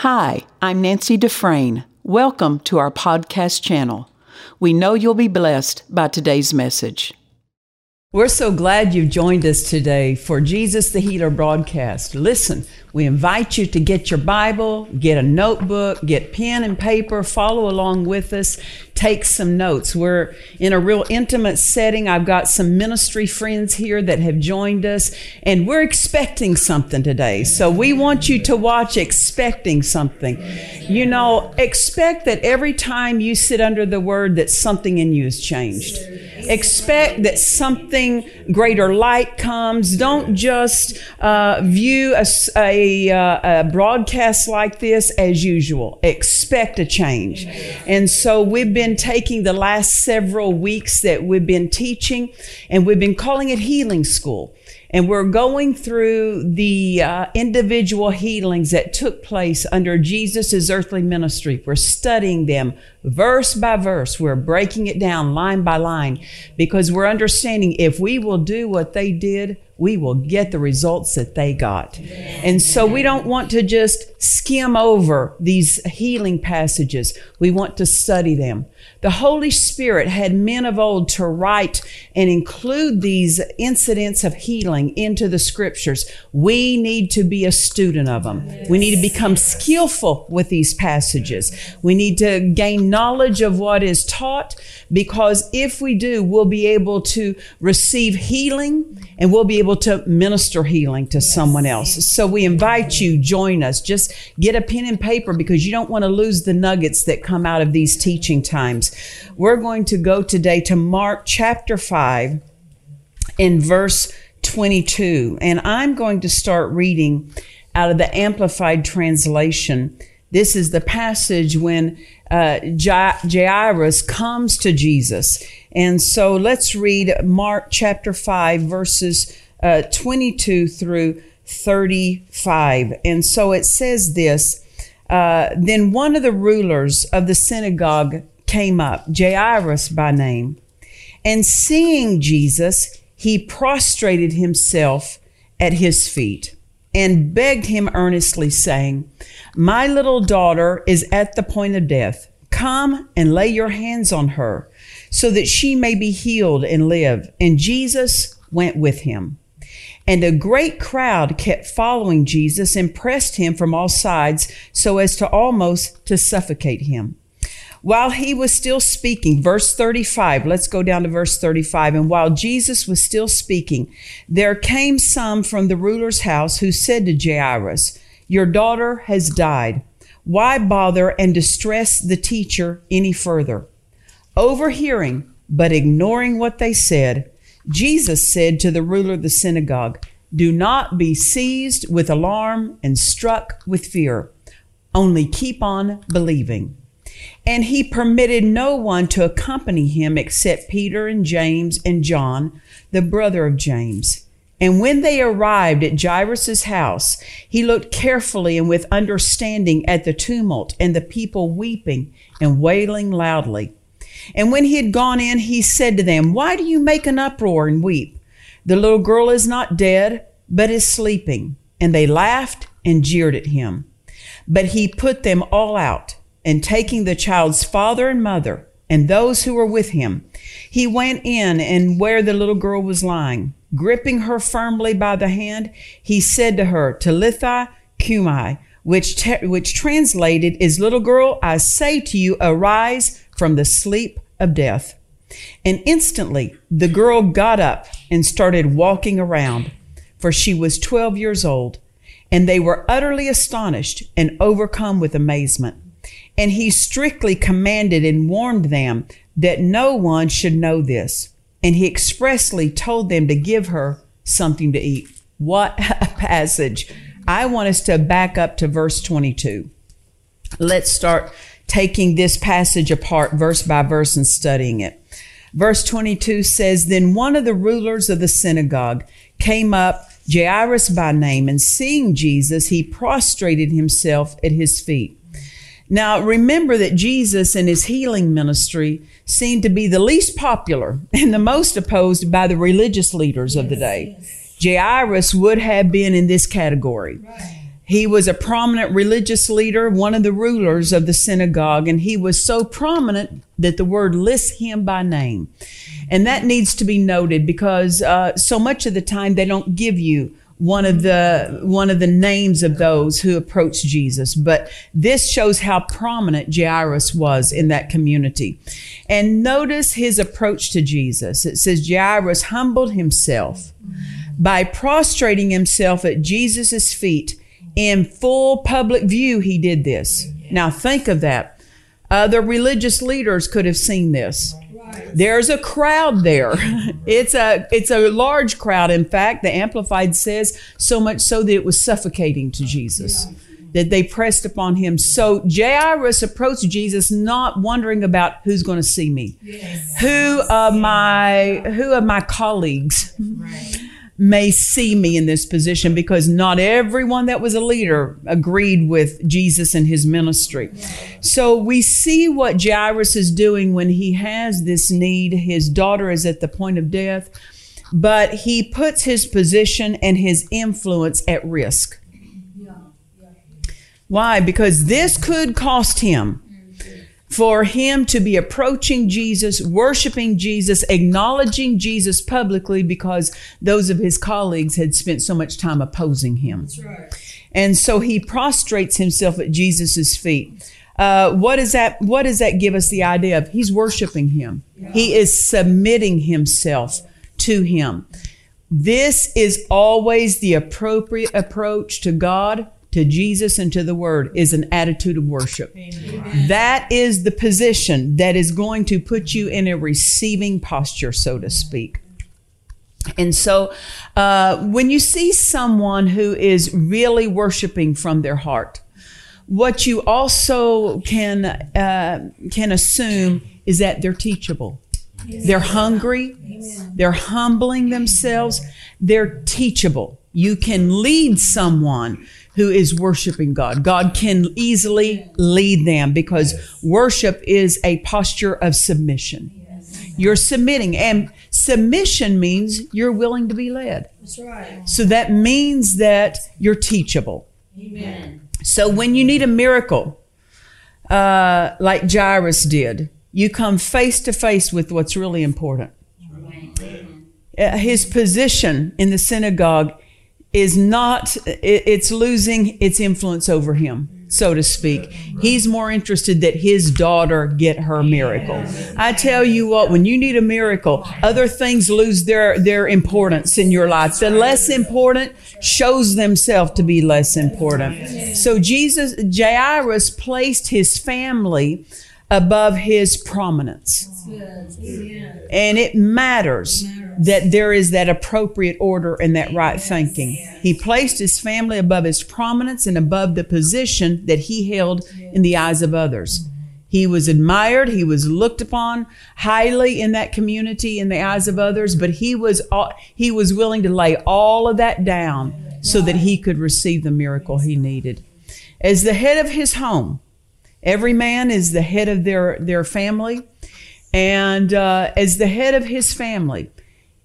Hi, I'm Nancy Dufresne. Welcome to our podcast channel. We know you'll be blessed by today's message. We're so glad you've joined us today for Jesus the Healer broadcast. Listen, we invite you to get your Bible, get a notebook, get pen and paper, follow along with us, take some notes. We're in a real intimate setting. I've got some ministry friends here that have joined us, and we're expecting something today. So we want you to watch expecting something. You know, expect that every time you sit under the word that something in you has changed. Expect that something greater light comes. Don't just uh, view a, a uh, a, broadcast like this as usual. Expect a change. And so we've been taking the last several weeks that we've been teaching and we've been calling it Healing School. And we're going through the uh, individual healings that took place under Jesus' earthly ministry. We're studying them verse by verse. We're breaking it down line by line because we're understanding if we will do what they did, we will get the results that they got. And so we don't want to just skim over these healing passages. We want to study them. The Holy Spirit had men of old to write and include these incidents of healing into the scriptures. We need to be a student of them. We need to become skillful with these passages. We need to gain knowledge of what is taught because if we do, we'll be able to receive healing and we'll be able to minister healing to someone else. So we invite you, join us. Just get a pen and paper because you don't want to lose the nuggets that come out of these teaching times. We're going to go today to Mark chapter 5 in verse 22. And I'm going to start reading out of the Amplified Translation. This is the passage when uh, Jairus comes to Jesus. And so let's read Mark chapter 5, verses uh, 22 through 35. And so it says this uh, Then one of the rulers of the synagogue came up, Jairus by name, and seeing Jesus, he prostrated himself at his feet and begged him earnestly, saying, My little daughter is at the point of death. Come and lay your hands on her so that she may be healed and live. And Jesus went with him. And a great crowd kept following Jesus and pressed him from all sides so as to almost to suffocate him. While he was still speaking, verse 35, let's go down to verse 35. And while Jesus was still speaking, there came some from the ruler's house who said to Jairus, Your daughter has died. Why bother and distress the teacher any further? Overhearing, but ignoring what they said, Jesus said to the ruler of the synagogue, Do not be seized with alarm and struck with fear. Only keep on believing. And he permitted no one to accompany him except Peter and James and John, the brother of James. And when they arrived at Jairus' house, he looked carefully and with understanding at the tumult and the people weeping and wailing loudly. And when he had gone in, he said to them, Why do you make an uproar and weep? The little girl is not dead, but is sleeping. And they laughed and jeered at him. But he put them all out and taking the child's father and mother and those who were with him, he went in and where the little girl was lying. Gripping her firmly by the hand, he said to her, Talitha cumi, which, te- which translated is, Little girl, I say to you, arise from the sleep of death. And instantly the girl got up and started walking around, for she was 12 years old. And they were utterly astonished and overcome with amazement. And he strictly commanded and warned them that no one should know this. And he expressly told them to give her something to eat. What a passage. I want us to back up to verse 22. Let's start taking this passage apart verse by verse and studying it. Verse 22 says, Then one of the rulers of the synagogue came up, Jairus by name, and seeing Jesus, he prostrated himself at his feet. Now, remember that Jesus and his healing ministry seemed to be the least popular and the most opposed by the religious leaders of the day. Jairus would have been in this category. He was a prominent religious leader, one of the rulers of the synagogue, and he was so prominent that the word lists him by name. And that needs to be noted because uh, so much of the time they don't give you one of the one of the names of those who approached Jesus. But this shows how prominent Jairus was in that community. And notice his approach to Jesus. It says Jairus humbled himself by prostrating himself at Jesus' feet in full public view. He did this. Now think of that. Other religious leaders could have seen this. There's a crowd there. it's a it's a large crowd. In fact, the Amplified says so much so that it was suffocating to Jesus. That they pressed upon him. So Jairus approached Jesus, not wondering about who's going to see me, yes. who of my who of my colleagues right may see me in this position because not everyone that was a leader agreed with Jesus and his ministry. So we see what Jairus is doing when he has this need. His daughter is at the point of death, but he puts his position and his influence at risk. Why? Because this could cost him for him to be approaching Jesus, worshiping Jesus, acknowledging Jesus publicly because those of his colleagues had spent so much time opposing him. Right. And so he prostrates himself at Jesus' feet. Uh, what does that what does that give us the idea of he's worshiping him yeah. he is submitting himself to him this is always the appropriate approach to god to Jesus and to the Word is an attitude of worship. Amen. That is the position that is going to put you in a receiving posture, so to speak. And so, uh, when you see someone who is really worshiping from their heart, what you also can uh, can assume is that they're teachable. They're hungry. They're humbling themselves. They're teachable. You can lead someone who is worshiping God. God can easily lead them because worship is a posture of submission. You're submitting, and submission means you're willing to be led. That's right. So that means that you're teachable. Amen. So when you need a miracle, uh, like Jairus did, you come face to face with what's really important. Uh, his position in the synagogue is not, it's losing its influence over him so to speak. He's more interested that his daughter get her miracle. I tell you what, when you need a miracle, other things lose their, their importance in your life. The less important shows themselves to be less important. So Jesus, Jairus placed his family above his prominence. And it matters that there is that appropriate order and that right thinking. He placed his family above his prominence and above the position that he held in the eyes of others. He was admired, he was looked upon highly in that community in the eyes of others, but he was he was willing to lay all of that down so that he could receive the miracle he needed. As the head of his home, every man is the head of their their family, and uh, as the head of his family,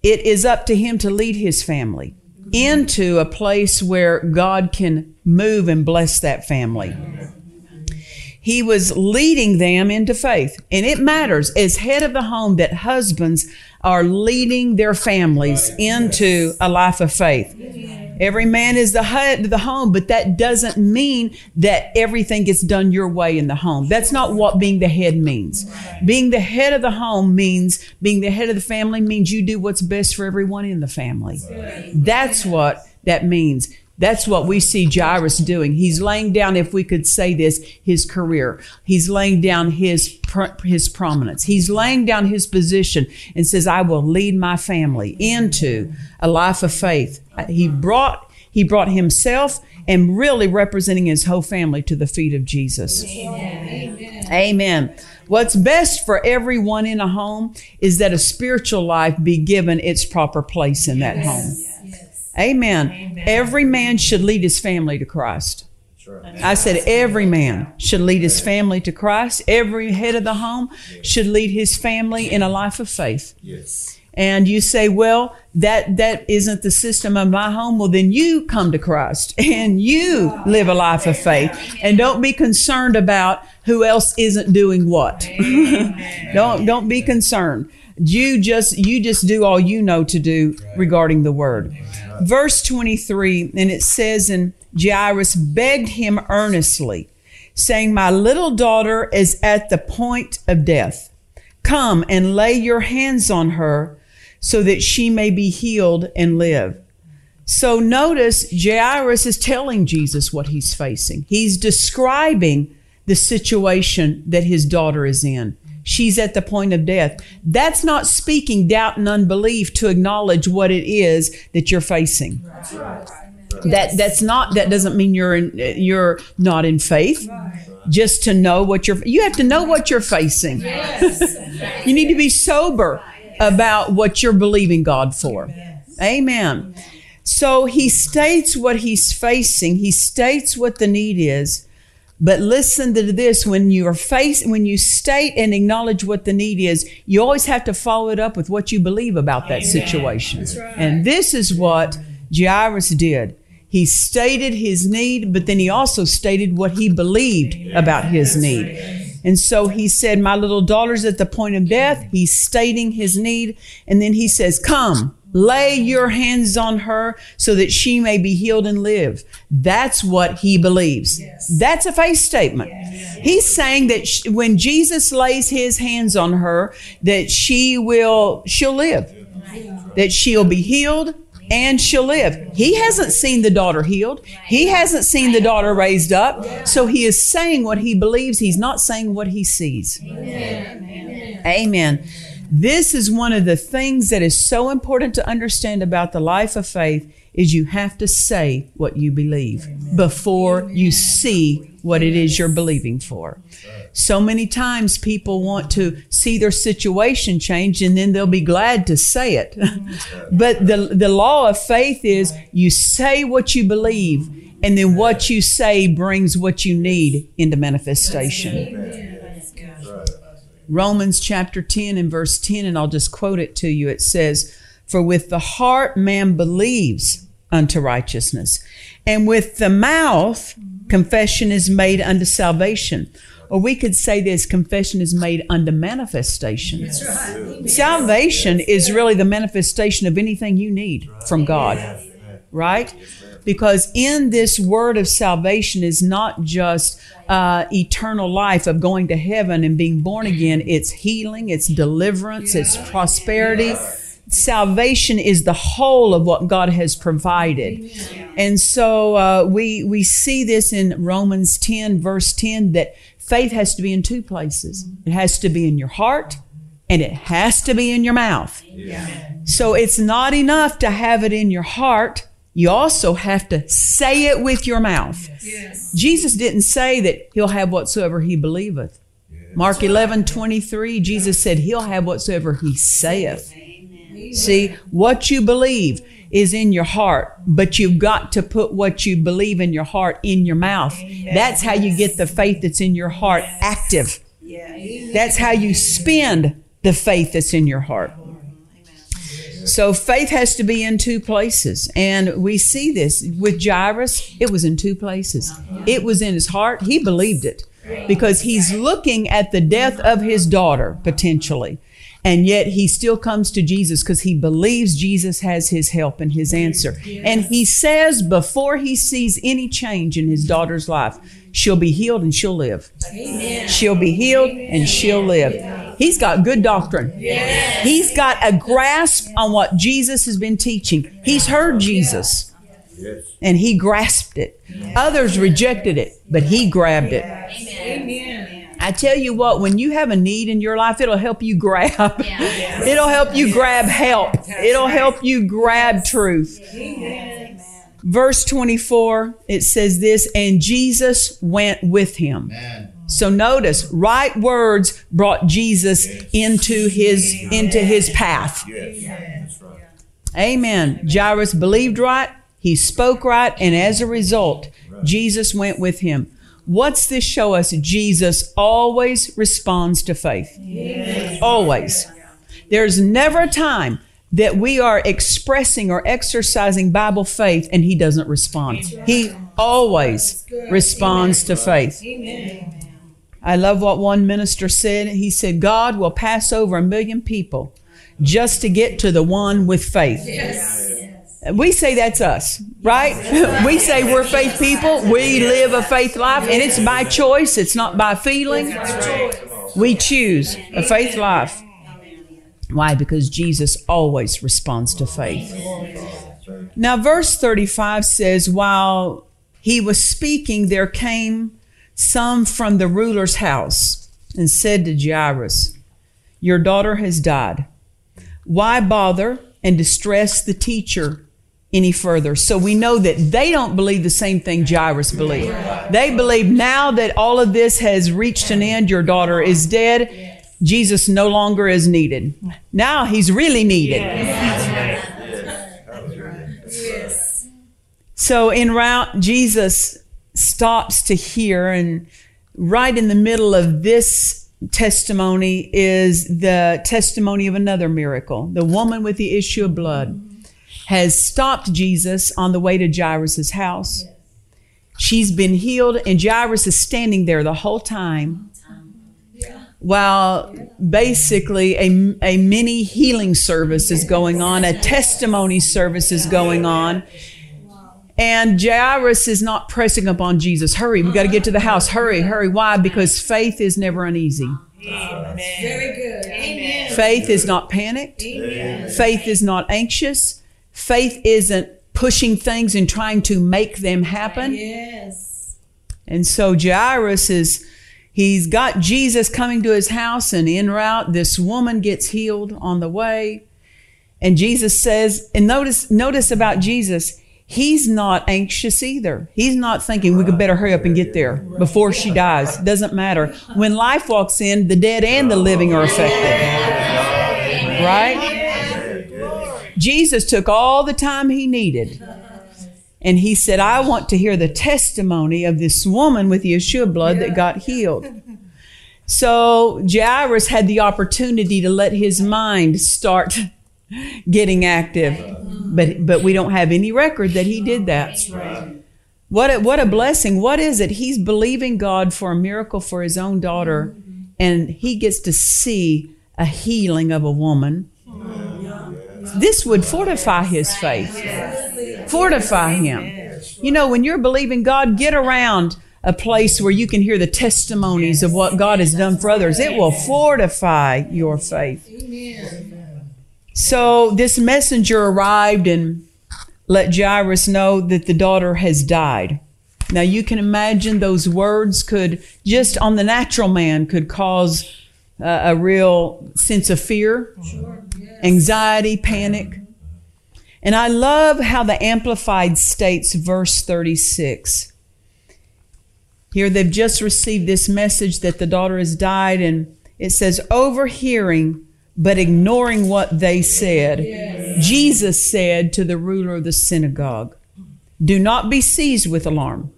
it is up to him to lead his family into a place where God can move and bless that family. He was leading them into faith. And it matters as head of the home that husbands are leading their families into a life of faith. Every man is the head of the home, but that doesn't mean that everything gets done your way in the home. That's not what being the head means. Being the head of the home means being the head of the family means you do what's best for everyone in the family. That's what that means. That's what we see Jairus doing. He's laying down, if we could say this, his career. He's laying down his his prominence. He's laying down his position and says, "I will lead my family into a life of faith." He brought he brought himself and really representing his whole family to the feet of Jesus. Amen. Amen. What's best for everyone in a home is that a spiritual life be given its proper place in that home. Amen. Amen. Every man should lead his family to Christ. I said every man should lead his family to Christ. Every head of the home should lead his family in a life of faith. Yes. and you say, well, that, that isn't the system of my home. Well, then you come to Christ and you live a life of faith and don't be concerned about who else isn't doing what. don't, don't be concerned. You just, you just do all you know to do regarding the word. Verse 23, and it says, and Jairus begged him earnestly, saying, my little daughter is at the point of death. Come and lay your hands on her so that she may be healed and live. So notice Jairus is telling Jesus what he's facing. He's describing the situation that his daughter is in. She's at the point of death. That's not speaking doubt and unbelief to acknowledge what it is that you're facing. That that's not that doesn't mean you're in, you're not in faith. Just to know what you're you have to know what you're facing. you need to be sober about what you're believing God for. Amen. So he states what he's facing. He states what the need is. But listen to this when you are faced, when you state and acknowledge what the need is, you always have to follow it up with what you believe about that situation. Right. And this is what Jairus did. He stated his need, but then he also stated what he believed about his need. And so he said, My little daughter's at the point of death. He's stating his need. And then he says, Come, lay your hands on her so that she may be healed and live. That's what he believes. Yes. That's a faith statement. Yes. He's saying that she, when Jesus lays his hands on her, that she will, she'll live, that she'll be healed and she'll live. He hasn't seen the daughter healed. He hasn't seen the daughter raised up. So he is saying what he believes. He's not saying what he sees. Amen. Amen. This is one of the things that is so important to understand about the life of faith is you have to say what you believe before you see what it is you're believing for. So many times people want to see their situation change and then they'll be glad to say it. but the, the law of faith is you say what you believe and then what you say brings what you need into manifestation. Romans chapter 10 and verse 10, and I'll just quote it to you. It says, For with the heart man believes unto righteousness, and with the mouth confession is made unto salvation. Or we could say this confession is made unto manifestation. Right. Salvation is really the manifestation of anything you need from God. Right? Because in this word of salvation is not just uh, eternal life of going to heaven and being born again. It's healing, it's deliverance, it's prosperity. Salvation is the whole of what God has provided. And so uh, we, we see this in Romans 10, verse 10, that faith has to be in two places it has to be in your heart and it has to be in your mouth. So it's not enough to have it in your heart you also have to say it with your mouth. Yes. Jesus didn't say that he'll have whatsoever he believeth. Mark 11, 23, Jesus said he'll have whatsoever he saith. Amen. See, what you believe is in your heart, but you've got to put what you believe in your heart in your mouth. That's how you get the faith that's in your heart active. That's how you spend the faith that's in your heart. So faith has to be in two places. And we see this with Jairus, it was in two places. Uh-huh. It was in his heart. He believed it because he's looking at the death of his daughter potentially. And yet he still comes to Jesus because he believes Jesus has his help and his answer. And he says before he sees any change in his daughter's life, she'll be healed and she'll live. Amen. She'll be healed and she'll live. He's got good doctrine. Yes. He's got a grasp on what Jesus has been teaching. He's heard Jesus. Yes. And he grasped it. Yes. Others rejected it, but he grabbed it. Amen. I tell you what, when you have a need in your life, it'll help you grab. Yeah. it'll help you grab help. It'll help you grab truth. Verse 24, it says this, and Jesus went with him. Amen. So notice, right words brought Jesus into his into his path. Amen. Jairus believed right, he spoke right, and as a result, Jesus went with him. What's this show us? Jesus always responds to faith. Always. There's never a time that we are expressing or exercising Bible faith and he doesn't respond. He always responds to faith. I love what one minister said. He said, God will pass over a million people just to get to the one with faith. Yes. We say that's us, right? we say we're faith people. We live a faith life, and it's by choice, it's not by feeling. We choose a faith life. Why? Because Jesus always responds to faith. Now, verse 35 says, While he was speaking, there came some from the ruler's house and said to Jairus, Your daughter has died. Why bother and distress the teacher any further? So we know that they don't believe the same thing Jairus believed. They believe now that all of this has reached an end, your daughter is dead Jesus no longer is needed. Now he's really needed. Yes. So in route, Jesus stops to hear, and right in the middle of this testimony is the testimony of another miracle. The woman with the issue of blood has stopped Jesus on the way to Jairus' house. She's been healed, and Jairus is standing there the whole time while basically a, a mini healing service is going on, a testimony service is going on. And Jairus is not pressing upon Jesus. Hurry, we got to get to the house. Hurry, hurry. Why? Because faith is never uneasy. Amen. Very good. Amen. Faith is not panicked. Amen. Faith is not anxious. Faith isn't pushing things and trying to make them happen. Yes. And so Jairus is He's got Jesus coming to his house, and en route, this woman gets healed on the way. And Jesus says, and notice, notice about Jesus, he's not anxious either. He's not thinking we could better hurry up and get there before she dies. Doesn't matter. When life walks in, the dead and the living are affected. Right? Jesus took all the time he needed and he said, I want to hear the testimony of this woman with the of blood that got healed. So Jairus had the opportunity to let his mind start getting active. But, but we don't have any record that he did that. What a, what a blessing. What is it? He's believing God for a miracle for his own daughter, and he gets to see a healing of a woman. This would fortify his faith fortify him. You know, when you're believing God, get around a place where you can hear the testimonies of what God has done for others. It will fortify your faith. So this messenger arrived and let Jairus know that the daughter has died. Now you can imagine those words could just on the natural man could cause uh, a real sense of fear, anxiety, panic. And I love how the Amplified states verse 36. Here they've just received this message that the daughter has died, and it says, overhearing but ignoring what they said. Yes. Jesus said to the ruler of the synagogue, Do not be seized with alarm.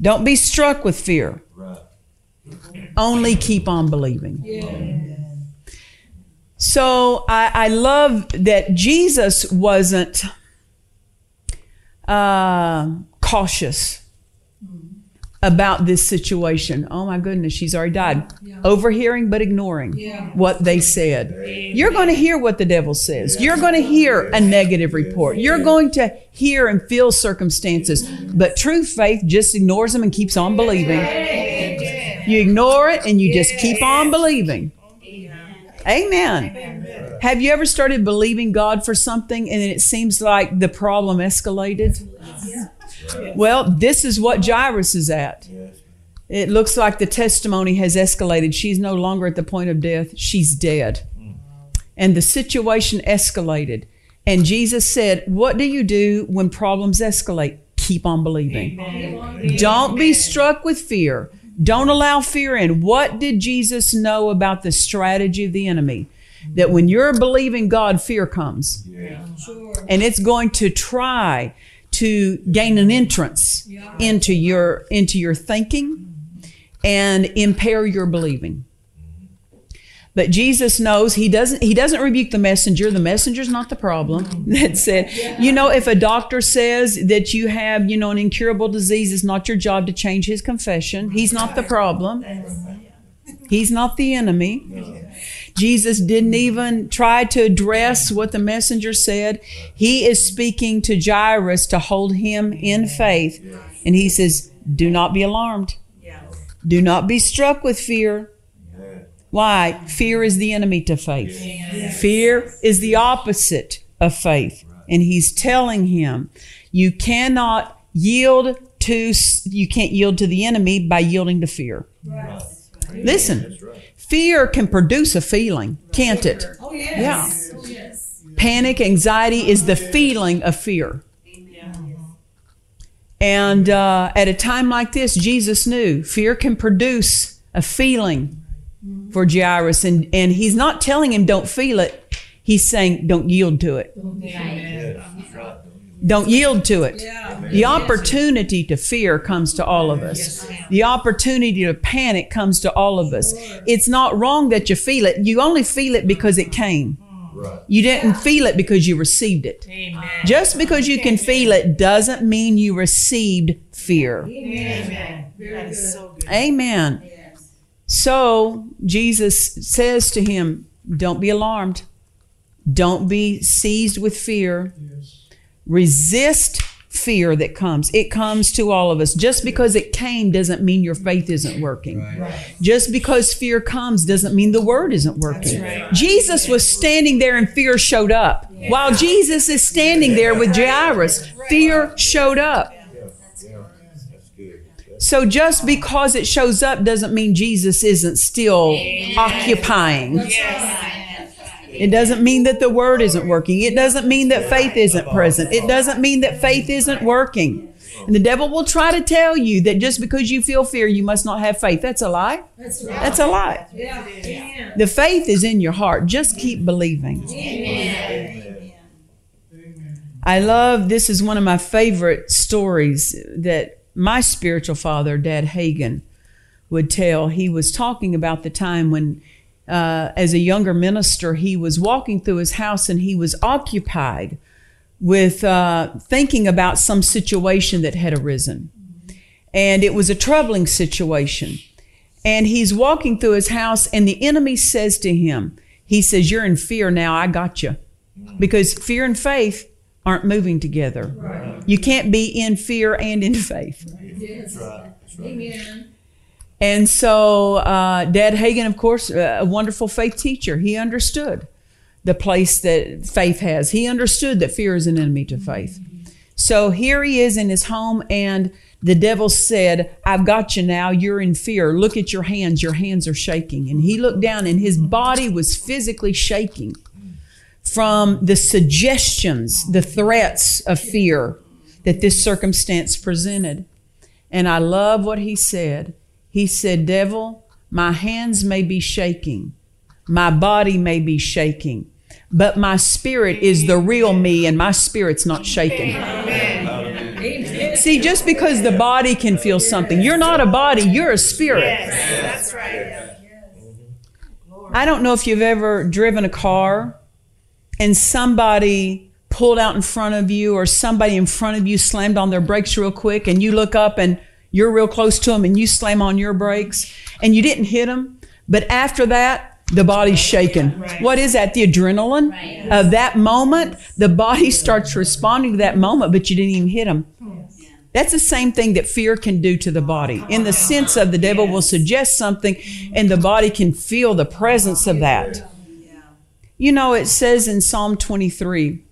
Don't be struck with fear. Right. Only keep on believing. So I, I love that Jesus wasn't uh, cautious about this situation. Oh my goodness, she's already died. Yeah. Overhearing but ignoring yeah. what they said. You're going to hear what the devil says. You're going to hear a negative report. You're going to hear and feel circumstances. But true faith just ignores them and keeps on believing. You ignore it and you just keep on believing. Amen. Amen. Have you ever started believing God for something and it seems like the problem escalated? Yes. Well, this is what Jairus is at. It looks like the testimony has escalated. She's no longer at the point of death, she's dead. Hmm. And the situation escalated. And Jesus said, What do you do when problems escalate? Keep on believing. Amen. Don't be struck with fear. Don't allow fear in. What did Jesus know about the strategy of the enemy? That when you're believing God, fear comes. Yeah. And it's going to try to gain an entrance into your into your thinking and impair your believing. But Jesus knows he doesn't he doesn't rebuke the messenger. The messenger's not the problem. That said, you know, if a doctor says that you have, you know, an incurable disease, it's not your job to change his confession. He's not the problem. He's not the enemy. Jesus didn't even try to address what the messenger said. He is speaking to Jairus to hold him in faith. And he says, Do not be alarmed. Do not be struck with fear. Why? Fear is the enemy to faith. Fear is the opposite of faith. And he's telling him, you cannot yield to you can't yield to the enemy by yielding to fear. Listen. Fear can produce a feeling, can't it? Oh yes. Yeah. Panic, anxiety is the feeling of fear. And uh, at a time like this, Jesus knew fear can produce a feeling for Jairus. And, and he's not telling him, don't feel it. He's saying, don't yield to it. Don't yield to it. The opportunity to fear comes to all of us. The opportunity to panic comes to all of us. It's not wrong that you feel it. You only feel it because it came. You didn't feel it because you received it. Amen. Just because you can feel it doesn't mean you received fear. Amen. That is so good. Amen. So Jesus says to him, Don't be alarmed. Don't be seized with fear. Resist fear that comes. It comes to all of us. Just because it came doesn't mean your faith isn't working. Just because fear comes doesn't mean the word isn't working. Jesus was standing there and fear showed up. While Jesus is standing there with Jairus, fear showed up. So just because it shows up doesn't mean Jesus isn't still occupying. It doesn't mean that the word isn't working. It doesn't mean that faith isn't present. It doesn't mean that faith isn't working. And the devil will try to tell you that just because you feel fear, you must not have faith. That's a lie. That's right. That's a lie. Yeah. The faith is in your heart. Just keep believing. Amen. I love this is one of my favorite stories that my spiritual father, Dad Hagin, would tell. He was talking about the time when, uh, as a younger minister, he was walking through his house and he was occupied with uh, thinking about some situation that had arisen. And it was a troubling situation. And he's walking through his house, and the enemy says to him, He says, You're in fear now, I got you. Because fear and faith aren't moving together. You can't be in fear and in faith. Yes. Amen. And so, uh, Dad Hagin, of course, uh, a wonderful faith teacher, he understood the place that faith has. He understood that fear is an enemy to faith. So here he is in his home, and the devil said, I've got you now. You're in fear. Look at your hands. Your hands are shaking. And he looked down, and his body was physically shaking from the suggestions, the threats of fear that this circumstance presented. And I love what he said. He said, Devil, my hands may be shaking, my body may be shaking, but my spirit is the real me, and my spirit's not shaking. See, just because the body can feel something, you're not a body, you're a spirit. I don't know if you've ever driven a car and somebody pulled out in front of you or somebody in front of you slammed on their brakes real quick and you look up and you're real close to them and you slam on your brakes and you didn't hit them. But after that, the body's shaking. What is that? The adrenaline of that moment. The body starts responding to that moment, but you didn't even hit them. That's the same thing that fear can do to the body. In the sense of the devil will suggest something and the body can feel the presence of that. You know, it says in Psalm 23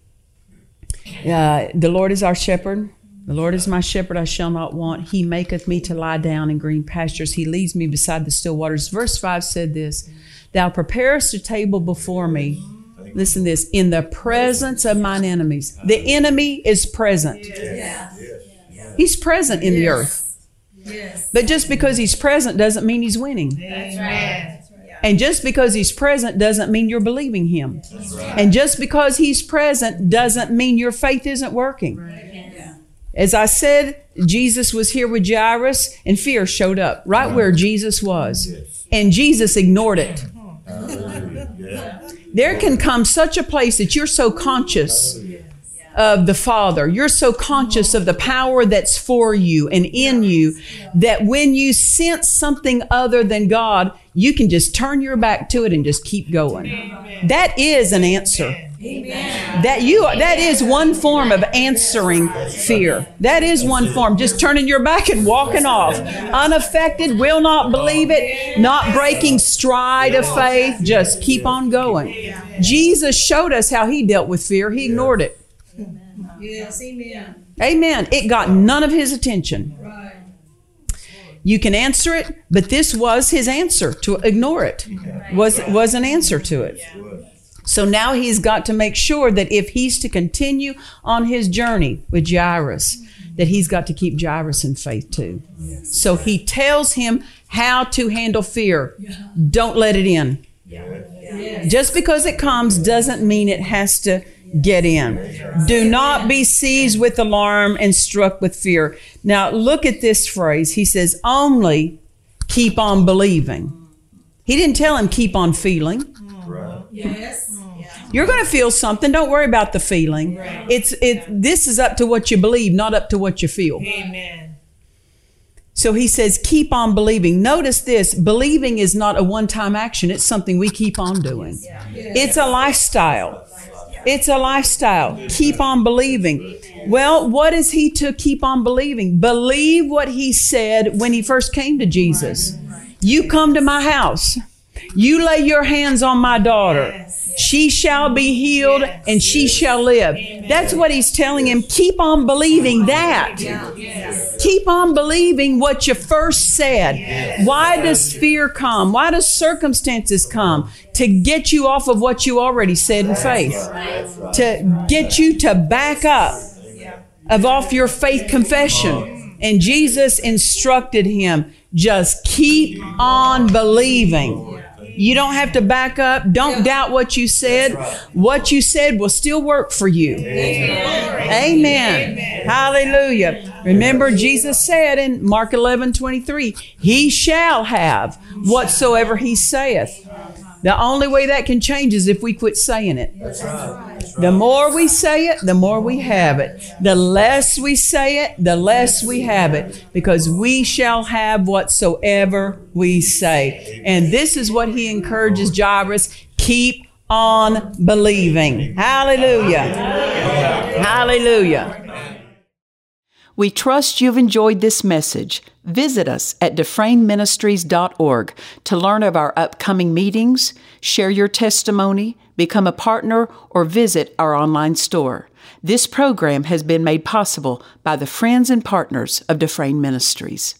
uh, The Lord is our shepherd. The Lord is my shepherd, I shall not want. He maketh me to lie down in green pastures. He leads me beside the still waters. Verse 5 said this Thou preparest a table before me. Listen this in the presence of mine enemies. The enemy is present. He's present in the earth. Yes. But just because he's present doesn't mean he's winning. That's right. And just because he's present doesn't mean you're believing him. And just because he's present doesn't mean your faith isn't working. As I said, Jesus was here with Jairus and fear showed up right where Jesus was. And Jesus ignored it. There can come such a place that you're so conscious of the Father, you're so conscious of the power that's for you and in you that when you sense something other than God, you can just turn your back to it and just keep going. That is an answer. That you that is one form of answering fear. That is one form. Just turning your back and walking off. Unaffected, will not believe it, not breaking stride of faith, just keep on going. Jesus showed us how he dealt with fear. He ignored it. Yes, amen. Amen. It got none of his attention. Right. You can answer it, but this was his answer to ignore it. Was was an answer to it. So now he's got to make sure that if he's to continue on his journey with Jairus, that he's got to keep Jairus in faith too. So he tells him how to handle fear. Don't let it in. Just because it comes doesn't mean it has to get in. Do not be seized with alarm and struck with fear. Now, look at this phrase. He says, only keep on believing. He didn't tell him keep on feeling. Yes. Mm. You're going to feel something. Don't worry about the feeling. It's it. This is up to what you believe, not up to what you feel. Amen. So he says, keep on believing. Notice this: believing is not a one-time action. It's something we keep on doing. It's a lifestyle. It's a lifestyle. Keep on believing. Well, what is he to keep on believing? Believe what he said when he first came to Jesus. You come to my house. You lay your hands on my daughter. She shall be healed and she shall live. That's what he's telling him. Keep on believing that. Keep on believing what you first said. Why does fear come? Why does circumstances come? To get you off of what you already said in faith. To get you to back up of off your faith confession. And Jesus instructed him, just keep on believing. You don't have to back up. Don't doubt what you said. What you said will still work for you. Amen. Hallelujah. Remember, Jesus said in Mark 11 23, He shall have whatsoever He saith. The only way that can change is if we quit saying it. The more we say it, the more we have it. The less we say it, the less we have it, because we shall have whatsoever we say. And this is what he encourages Jairus keep on believing. Hallelujah. Hallelujah. We trust you've enjoyed this message. Visit us at dufresneministries.org to learn of our upcoming meetings, share your testimony, become a partner, or visit our online store. This program has been made possible by the friends and partners of Dufresne Ministries.